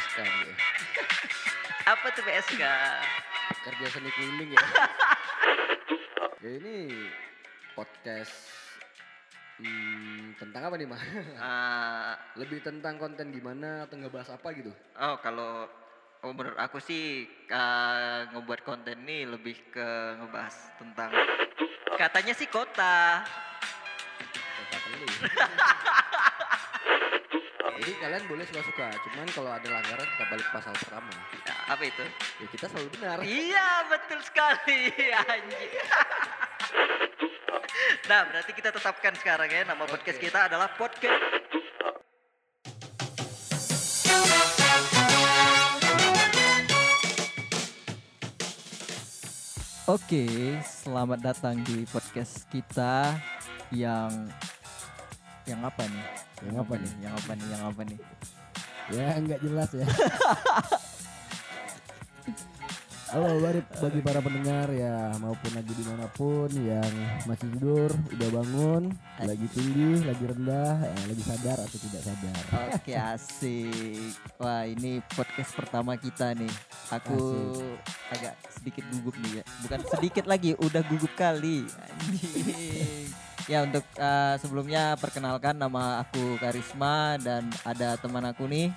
PSK nih ya. Apa tuh PSK? Kerja seni keliling ya. ya ini podcast hmm, tentang apa nih mah? Ah, Lebih tentang konten gimana atau ngebahas apa gitu? oh kalau oh, menurut aku sih ah, ngebuat konten nih lebih ke ngebahas tentang katanya sih kota. Kota. Jadi kalian boleh suka-suka, cuman kalau ada langgaran kita balik pasal pertama. Ya, apa itu? Ya kita selalu benar. Iya betul sekali anjing. Nah berarti kita tetapkan sekarang ya nama podcast Oke. kita adalah podcast Oke, selamat datang di podcast kita yang yang apa nih? Yang apa nih? Yang apa nih? Yang apa nih? Ya nggak jelas ya. Halo bagi, bagi para pendengar ya maupun lagi di mana pun yang masih tidur, udah bangun, lagi tinggi, lagi rendah, eh, lagi sadar atau tidak sadar. Oke, asik. Wah, ini podcast pertama kita nih. Aku agak sedikit gugup nih ya. Bukan sedikit lagi, udah gugup kali. Anjing. Ya untuk eh, sebelumnya perkenalkan nama aku Karisma dan ada teman aku nih.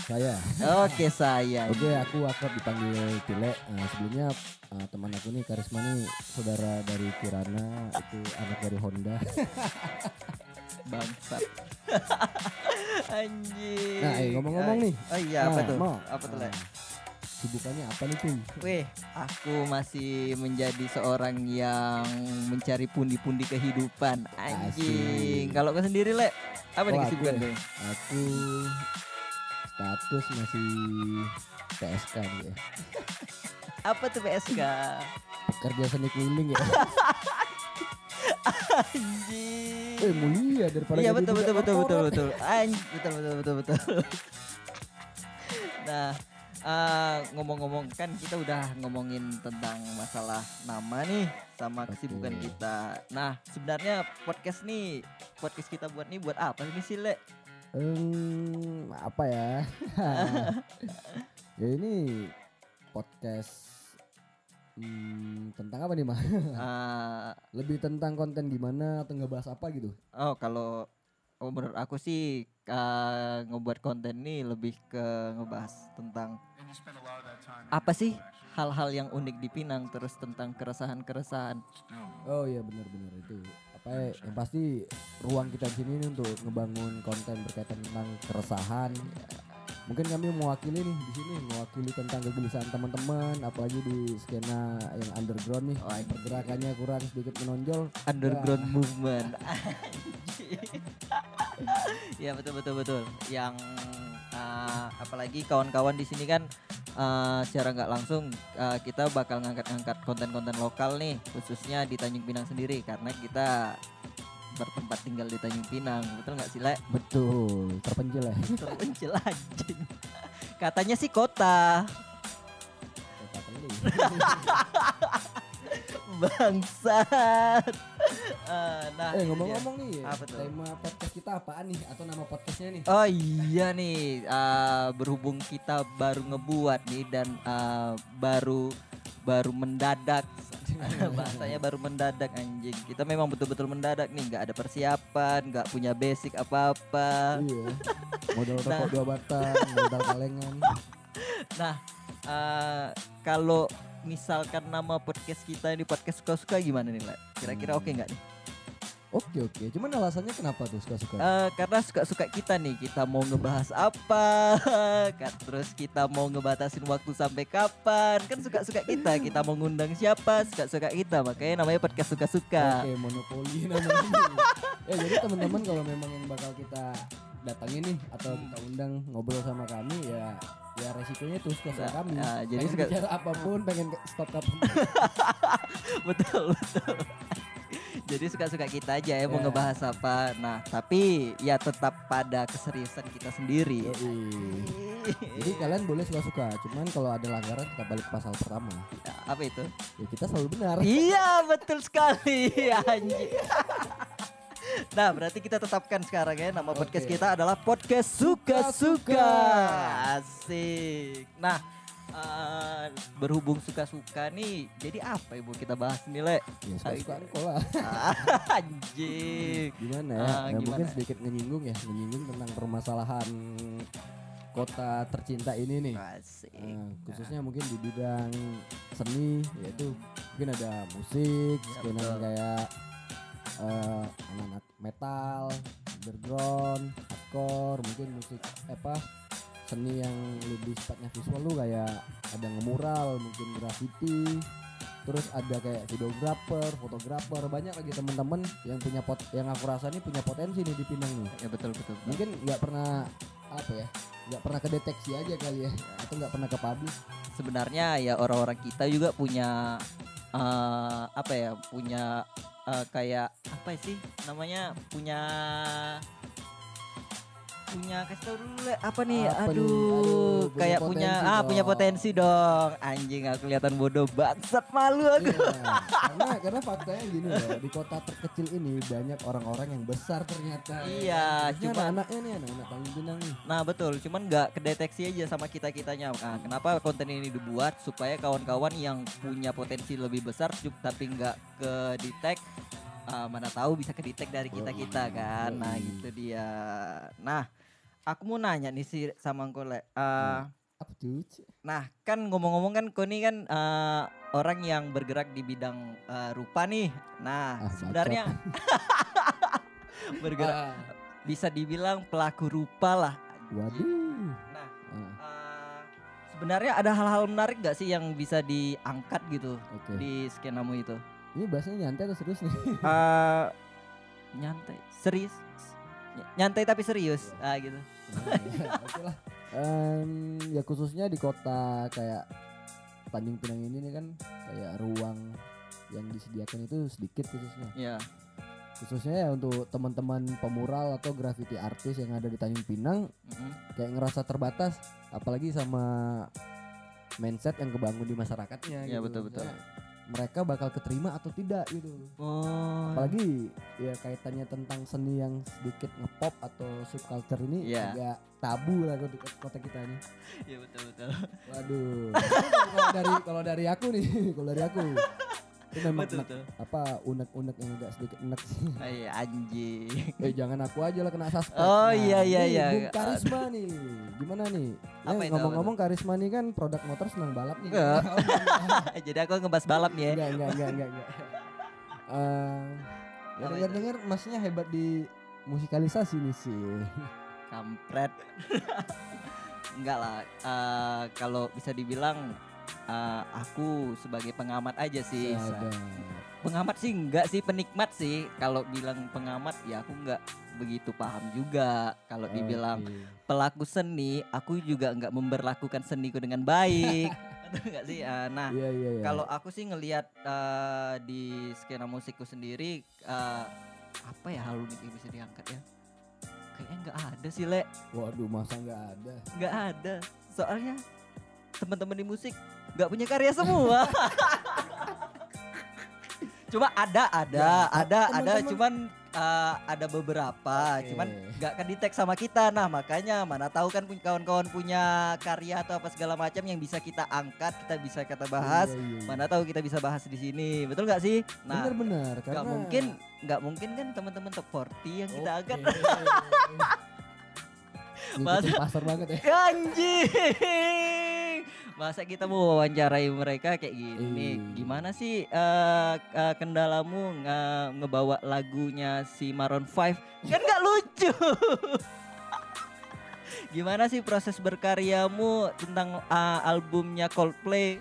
Saya, Oke, saya. oke aku akrab dipanggil Tile. Nah, sebelumnya eh, teman aku nih Karisma nih saudara dari Kirana, itu anak dari Honda. Bangsat. Anjing. Nah, eh, ngomong-ngomong nih. Oh iya, apa Nah, tuh? Mo, Apa tuh, Le? eh, Sibukannya apa nih cuy? Weh, aku masih menjadi seorang yang mencari pundi-pundi kehidupan. Anjing. Kalau kau sendiri, Le, apa nih Oh, kesibukan aku gue? Aku status masih PSK nih ya. Apa tuh PSK? Kerja seni keliling ya. Anjing. eh mulia daripada Iya betul budak betul betul betul korporat. betul. Anj betul betul betul betul. nah, eh, ngomong-ngomong kan kita udah ngomongin tentang masalah nama nih sama kesibukan Betul. kita. Nah, sebenarnya podcast nih podcast kita buat nih buat apa sih sih, Le? Hmm, apa ya? ya ini podcast hmm, tentang apa nih mah? Eh, Lebih tentang konten gimana atau ngebahas apa gitu? oh, kalau oh, menurut aku sih eh, ngebuat konten nih lebih ke ngebahas tentang apa sih hal-hal yang unik di Pinang terus tentang keresahan-keresahan Oh iya benar-benar itu. Apa ya, yang pasti ruang kita di sini untuk ngebangun konten berkaitan tentang keresahan. Mungkin kami mewakili nih di sini mewakili tentang kegelisahan teman-teman apalagi di skena yang underground nih. Oh. Pergerakannya kurang sedikit menonjol. underground movement. ya betul betul betul. Yang uh, apalagi kawan-kawan di sini kan uh, secara nggak langsung uh, kita bakal ngangkat-ngangkat konten-konten lokal nih, khususnya di Tanjung Pinang sendiri karena kita bertempat tinggal di Tanjung Pinang. Betul nggak sih, Le? Betul, terpencil ya. Terpencil anjing. Katanya sih kota. Bangsat. Uh, nah, eh ngomong-ngomong nih, Apa tuh? tema podcast kita apaan nih atau nama podcastnya nih? Oh iya nih, uh, berhubung kita baru ngebuat nih dan uh, baru baru mendadak, bahasanya baru mendadak anjing. Kita memang betul-betul mendadak nih, nggak ada persiapan, nggak punya basic apa-apa. Iya. Modal rokok Nah. dua batang, modal kalengan. Nah, uh, kalau misalkan nama podcast kita ini podcast suka-suka gimana nih, Le? Kira-kira oke nggak nih? Oke oke, cuman alasannya kenapa tuh suka-suka? Eh, karena suka-suka kita nih, kita mau ngebahas apa, kan terus kita mau ngebatasin waktu sampai kapan, kan suka-suka kita, kita mau ngundang siapa, suka-suka kita, makanya namanya podcast suka-suka. Oke, monopoli namanya. ya jadi teman-teman kalau memang yang bakal kita datangin nih atau kita undang ngobrol sama kami ya ya resikonya tuh suka Nah, kami. nah, jadi pengen bicara apa pun, pengen ke- stop kapan. betul betul. Jadi suka-suka kita aja ya mau Ya. ngebahas apa. Nah tapi ya tetap pada keseriusan kita sendiri. Yoi. Jadi kalian boleh suka-suka, cuman kalau ada langgaran kita balik pasal pertama. apa itu? Ya kita selalu benar. Iya betul sekali anjing. Nah, berarti kita tetapkan sekarang ya nama podcast Oke. kita adalah podcast suka-suka. Suka-suka. Asik. Nah, eh, berhubung suka-suka nih, jadi apa ibu kita bahas nih, Le? Ya suka-sukaan kok lah. Anjing. Gimana ya? Ah, ya mungkin gimana? sedikit menyinggung ya, menyinggung tentang permasalahan kota tercinta ini nih. Asik. Nah, khususnya mungkin di bidang seni yaitu mungkin ada musik, Ya, kayak eh, anak-anak underground, hardcore, mungkin musik apa seni yang lebih sifatnya visual tuh kayak ada ngemural, mungkin graffiti, terus ada kayak videografer, fotografer, banyak lagi teman-teman yang punya pot yang aku rasa nih punya potensi nih di Pinang nih. Ya betul betul. betul. Mungkin nggak pernah apa ya, nggak pernah kedeteksi aja kali ya, atau nggak pernah ke publish. sebenarnya ya orang-orang kita juga punya eh, apa ya punya eh, kayak apa sih namanya punya punya kasih tau dulu Le. apa nih Apa aduh, Aduh, punya kayak punya ah punya potensi dong anjing aku kelihatan bodoh bangsat malu aku Iya, karena karena faktanya gini loh, di kota terkecil ini banyak orang-orang yang besar ternyata. Iya, Ini cuma- anak-anaknya nih anak-anak Tanjung Pinang nih. Nah betul, cuman nggak kedeteksi aja sama kita kitanya. Nah, kenapa konten ini dibuat supaya kawan-kawan yang punya potensi lebih besar, tapi nggak ke detect, ah, mana tahu bisa ke detect dari kita kita kan. Nah gitu dia. Nah aku mau nanya nih si sama. Ah, Apa tuh? Ci? Nah kan ngomong-ngomong kan kau ini kan ah, orang yang bergerak di bidang ah, rupa nih. Nah Ah, sebenarnya bergerak Ah, bisa dibilang pelaku rupa lah. waduh. Nah Ah, Uh, sebenarnya ada hal-hal menarik gak sih yang bisa diangkat gitu Oke. di skenamu itu? Ini bahasanya nyantai atau serius nih? Uh, nyantai, serius, nyantai tapi serius, ah gitu. Oke lah. Em, ya khususnya di kota kayak Tanjung Pinang ini nih kan kayak ruang yang disediakan itu sedikit khususnya. Ya, Khususnya ya untuk teman-teman pemural atau graffiti artis yang ada di Tanjung Pinang mm-mm. kayak ngerasa terbatas apalagi sama mindset yang kebangun di masyarakatnya Iya, gitu. betul-betul. Maksudnya Mereka bakal keterima atau tidak gitu. Oh, Apalagi ya kaitannya tentang seni yang sedikit ngepop atau subculture ini Iya. agak tabu lah di kota kita ini. iya betul betul. Waduh. kalau dari kalau dari aku nih, kalau dari aku itu memang betul enak- betul. apa unek-unek yang agak sedikit enek sih. Ah, iya, anjing. Eh jangan aku aja lah kena suspek. Oh, iya, iya, nih, iya. Bung Karisma nih. Gimana nih? Apa itu, ngomong-ngomong Karisma nih kan produk motor senang balap nih. Enggak. Enggak. Jadi aku ngebahas balap nih ya. enggak, enggak, enggak, enggak, enggak. Eh, ya dengar-dengar masnya hebat di musikalisasi nih sih. Kampret. Enggak lah. eh, kalau bisa dibilang eh, aku sebagai pengamat aja sih. Sadar. pengamat sih enggak sih penikmat sih kalau bilang pengamat ya aku enggak begitu paham juga kalau dibilang Oke. pelaku seni aku juga enggak memperlakukan seniku dengan baik Betul enggak sih Ah, nah Iya, iya, iya. kalau aku sih ngelihat eh, di skena musikku sendiri eh, apa ya hal unik yang bisa diangkat ya kayaknya enggak ada sih le Waduh, masa enggak ada? enggak ada soalnya teman-teman di musik enggak punya karya semua Cuma ada, ada, Ya, ada, ada, teman-teman- cuman uh, ada beberapa, Oke. cuman nggak ke detect sama kita. Nah makanya mana tahu kan kawan-kawan punya karya atau apa segala macam yang bisa kita angkat, kita bisa kita bahas. Iya, iya, iya. Mana tahu kita bisa bahas di sini, betul nggak sih? Nah, Benar-benar nggak karena mungkin, nggak mungkin kan teman-teman top 40 yang kita angkat. Oke. Ngikutin pasar banget ya. Anjing. Masa kita mau wawancarai mereka kayak gini? Ih. Gimana sih eh, eh, kendalamu nge- ngebawa lagunya si Maroon 5? Kan nggak lucu. Gimana sih proses berkaryamu tentang eh, albumnya Coldplay?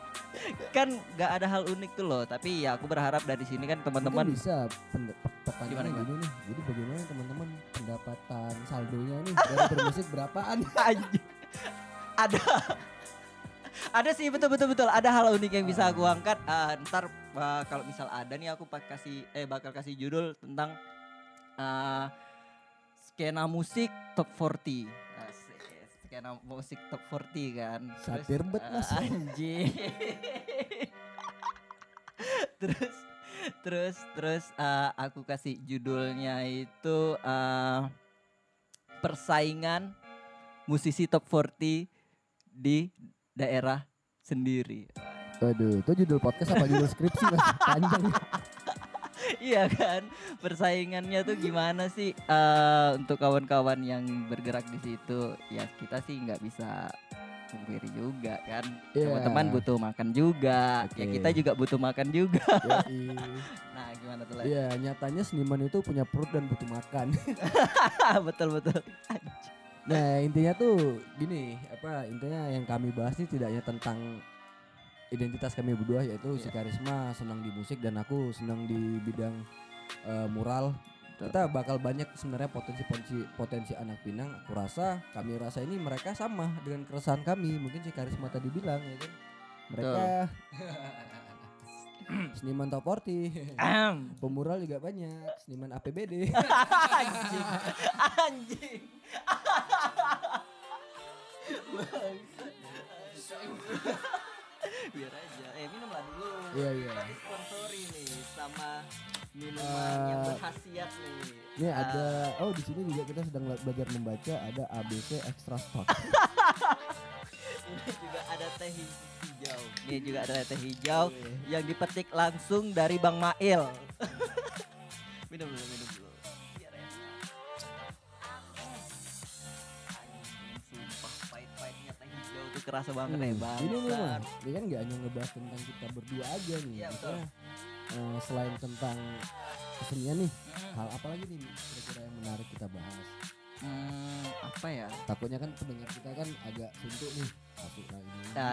kan nggak ada hal unik tuh loh. Tapi ya aku berharap dari sini kan teman-teman bisa pend- per- Gimana, pertanyaan gini nih. Jadi bagaimana teman-teman pendapatan saldonya nih dari bermusik berapaan? Ada ada sih betul betul betul. Ada hal unik yang bisa aku angkat. Ah, ntar ah, kalau misal ada nih aku pak kasih eh bakal kasih judul tentang ah, skena musik top 40 Asik, skena musik top 40 kan. Satir bet, Mas. anjing. Terus terus terus eh, aku kasih judulnya itu eh, persaingan musisi top 40 di daerah sendiri. Waduh, itu judul podcast apa judul skripsi mas? Panjang. iya kan? Persaingannya tuh gimana sih eh, untuk kawan-kawan yang bergerak di situ? Ya kita sih nggak bisa pungkiri juga kan. Iya. Teman-teman butuh makan juga. Ya Oke. kita juga butuh makan juga. Nah, gimana tuh? Iya, nyatanya seniman itu punya perut dan butuh makan. betul betul. Nah intinya tuh gini apa intinya yang kami bahas ini tidak hanya tentang identitas kami berdua yaitu si Iya. Karisma senang di musik dan aku senang di bidang eh, mural. Betul. Kita bakal banyak sebenarnya potensi-potensi potensi anak Pinang. Aku rasa kami rasa ini mereka sama dengan keresahan kami. Mungkin si Karisma tadi bilang ya kan. Mereka seniman top 40 Ahem. Pemural juga banyak, seniman APBD. anjing anjing biar aja eh minum lah dulu Iya, iya. Kita sponsori nih sama minuman yang Eh, berkhasiat nih Ini Ah, ada oh di sini juga kita sedang bela- belajar membaca ada ABC extra stock. Juga ada teh hij- hijau ini juga ada teh hijau yang dipetik langsung dari Bang Mail minum dulu minum dulu biar enak Anjing, sumpah pahit-pahitnya teh hijau tuh kerasa banget Hmm, ya bang Ini nih mah, ini kan nggak hanya ngebahas tentang kita berdua aja nih. Iya, betul. Eh, selain tentang kesenian nih, hal apa lagi nih kira-kira yang menarik kita bahas? Hmm, apa ya Takutnya kan pendengar kita kan agak suntuk nih. Masuk nah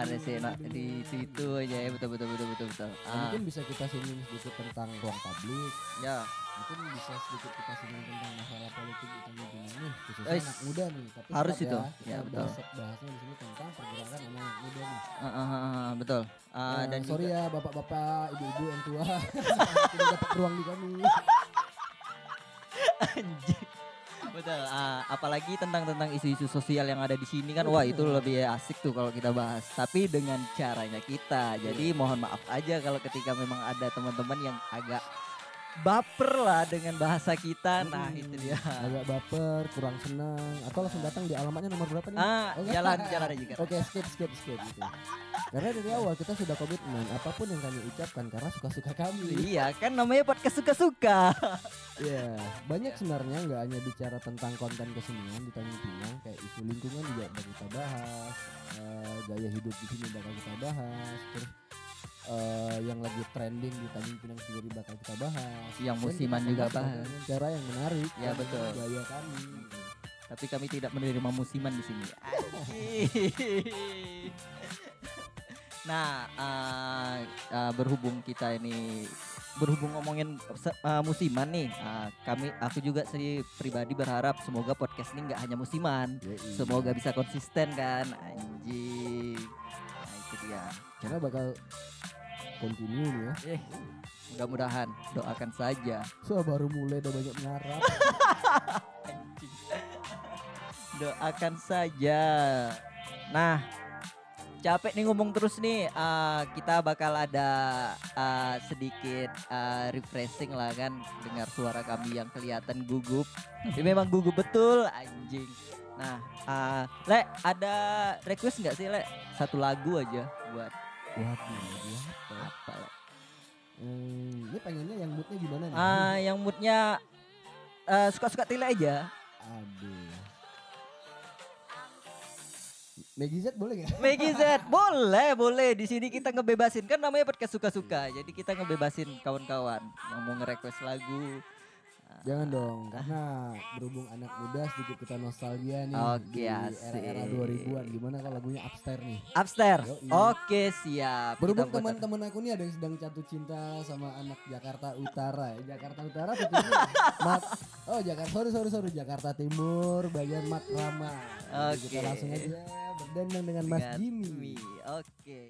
ini. nah di ini, di situ aja ya betul betul betul betul betul Nah, Ah, mungkin bisa kita singgung sedikit tentang ruang publik. ya Mungkin bisa sedikit kita singgung tentang masalah politik di Tanjung Pinang nih, khususnya Eish, anak muda nih. Tapi harus itu. ya, kita betul. bahas, bahasnya di sini tentang pergerakan anak muda nih. ah, ah, ah, ah, betul Eh, dan sorry juga- ya bapak-bapak, ibu-ibu yang tua tidak dapat ruang di kami. Anjing. Betul. ah, apalagi tentang tentang isu-isu sosial yang ada di sini kan wah itu lebih asik tuh kalau kita bahas. Tapi dengan caranya kita. Jadi mohon maaf aja kalau ketika memang ada teman-teman yang agak baper lah dengan bahasa kita. Nah, Hmm, itu dia. Agak baper, kurang senang, atau langsung datang di alamatnya nomor berapa nih? Ah, Oke. jalan jalan aja kan. Oke, skip, skip, skip gitu. Karena dari awal kita sudah komitmen, apa pun yang kami ucapkan karena suka-suka kami. Iya, kan namanya podcast suka-suka. Iya, banyak sebenarnya nggak hanya bicara tentang konten kesenian di Tanjung Pinang, kayak isu lingkungan juga bakal kita bahas, eh, gaya hidup di sini bakal kita bahas, terus eh, yang lagi trending di Tanjung Pinang sendiri bakal kita bahas. Yang musiman juga bahas cara yang menarik. Ya, betul. Gaya kami. Tapi kami tidak menerima musiman di sini. Nah, eh, eh, berhubung kita ini berhubung ngomongin eh, musiman nih, eh, kami aku juga sih pribadi berharap semoga podcast ini nggak hanya musiman, Yoi. semoga bisa konsisten kan, anjing. Nah itu dia. Karena bakal continue nih ya. Eh, mudah-mudahan doakan saja. So baru mulai udah banyak mengharap. Doakan saja. Nah, capek nih ngomong terus nih. eh, kita bakal ada eh, sedikit eh, refreshing lah kan dengar suara kami yang kelihatan gugup. Tapi memang gugup betul anjing. Nah, eh, Le, ada request nggak sih, Le? Satu lagu aja buat Waduh, apa? ya? Hmm, ini pengennya yang moodnya gimana nih? Ah, yang moodnya eh, suka-suka tile aja. Aduh. Maggie Z boleh gak? Maggie Z boleh boleh di sini kita ngebebasin kan namanya podcast suka-suka jadi kita ngebebasin kawan-kawan yang mau nge-request lagu Jangan dong, karena berhubung anak muda sedikit kita nostalgia nih Oke, di era-era asik. 2000-an. Gimana kalau lagunya Upstairs nih? upstairs Yoi. oke siap Berhubung teman-teman aku nih ada yang sedang jatuh cinta sama anak Jakarta Utara. ya. Jakarta Utara? Mat, oh Jakarta, sorry sorry sorry Jakarta Timur, bagian Makrama. Jadi Kita Oke. langsung aja berdendang dengan Mas Jimmy. Oke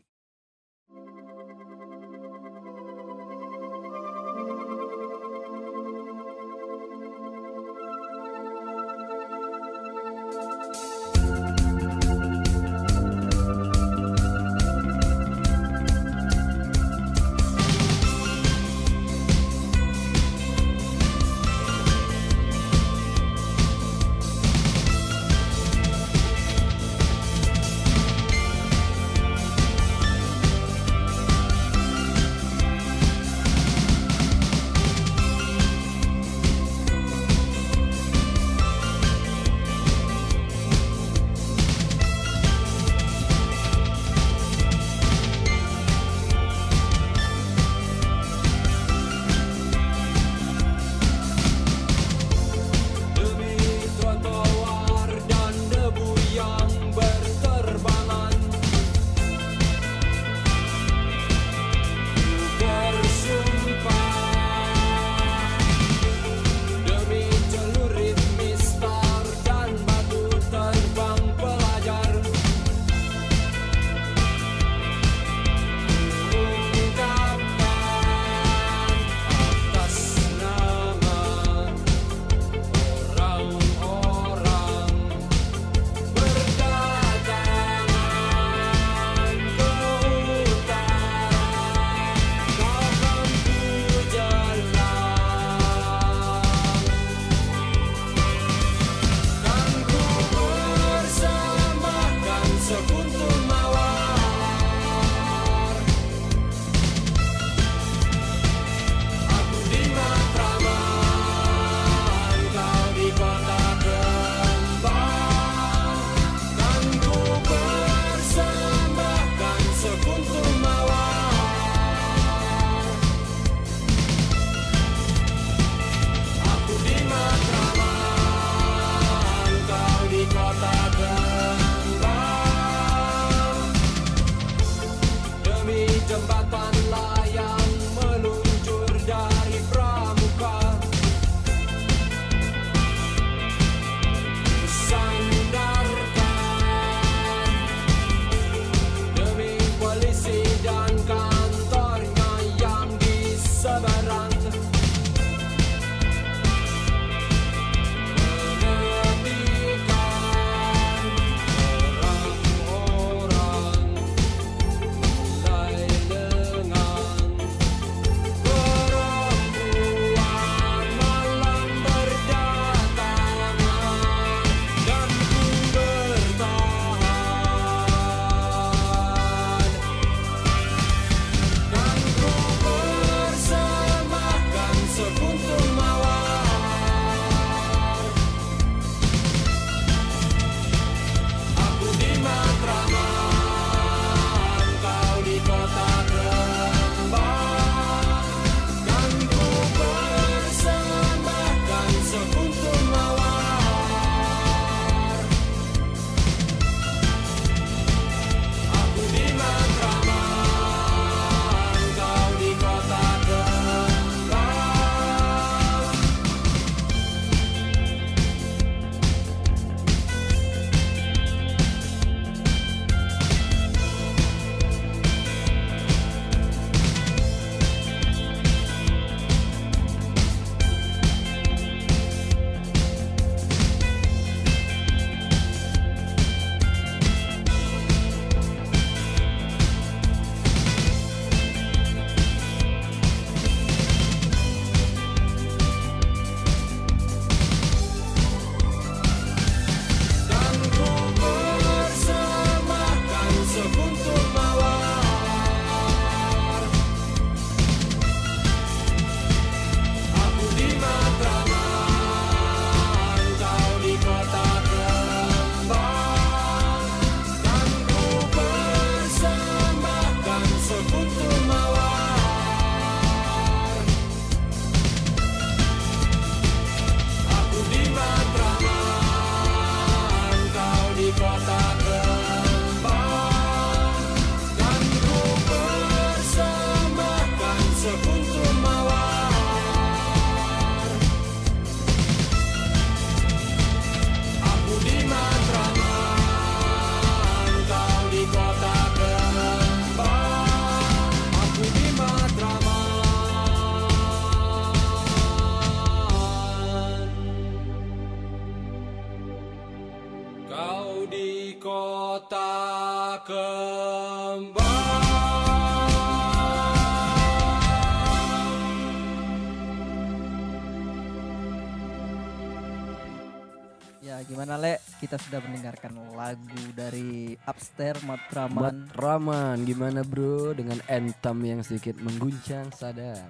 gimana Le? Kita sudah mendengarkan lagu dari Upstairs Matraman. Raman gimana bro dengan anthem yang sedikit mengguncang sadar.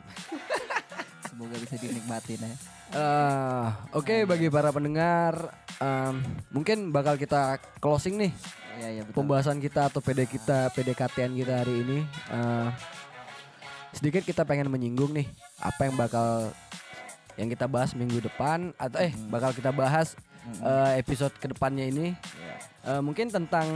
Semoga bisa dinikmatin ya. Eh, Oke bagi para pendengar em, mungkin bakal kita closing nih Iya iya betul. pembahasan kita atau PD kita PDKT-an kita hari ini. Eh, sedikit kita pengen menyinggung nih apa yang bakal yang kita bahas minggu depan atau eh bakal kita bahas eh, episode ke depannya ini. Ya. Eh, mungkin tentang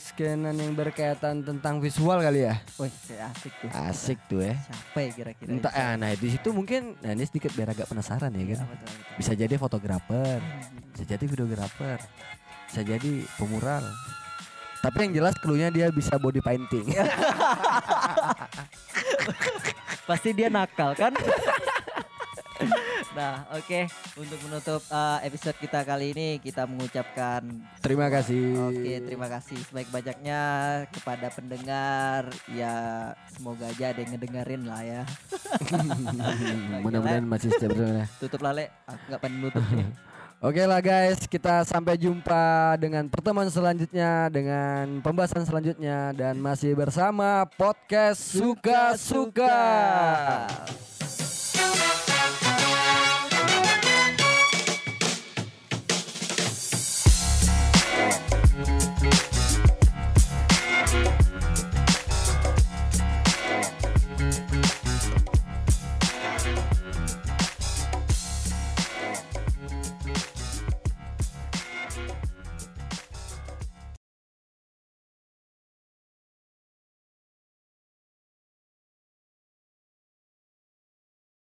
skenan yang berkaitan tentang visual kali ya. Wih, asik tuh. Asik tuh ya. Siapa ya kira-kira? Entah, ah, nah di situ mungkin, nah ini sedikit biar agak penasaran ya kan. Apa tuh? Bisa jadi fotografer, bisa jadi videografer, bisa jadi pemural. Tapi yang jelas clue-nya dia bisa body painting. Pasti dia nakal kan? nah, oke. Untuk menutup uh, episode kita kali ini kita mengucapkan Terima kasih. Oke, terima kasih sebaik-banyaknya kepada pendengar. Ya, semoga aja ada yang ngedengerin lah ya. Mudah-mudahan masih setia bersama. Tutup lah, Le. Aku nggak pengen nutup nih. Oke lah guys, kita sampai jumpa dengan pertemuan selanjutnya dengan pembahasan selanjutnya dan masih bersama podcast suka-suka. Suka.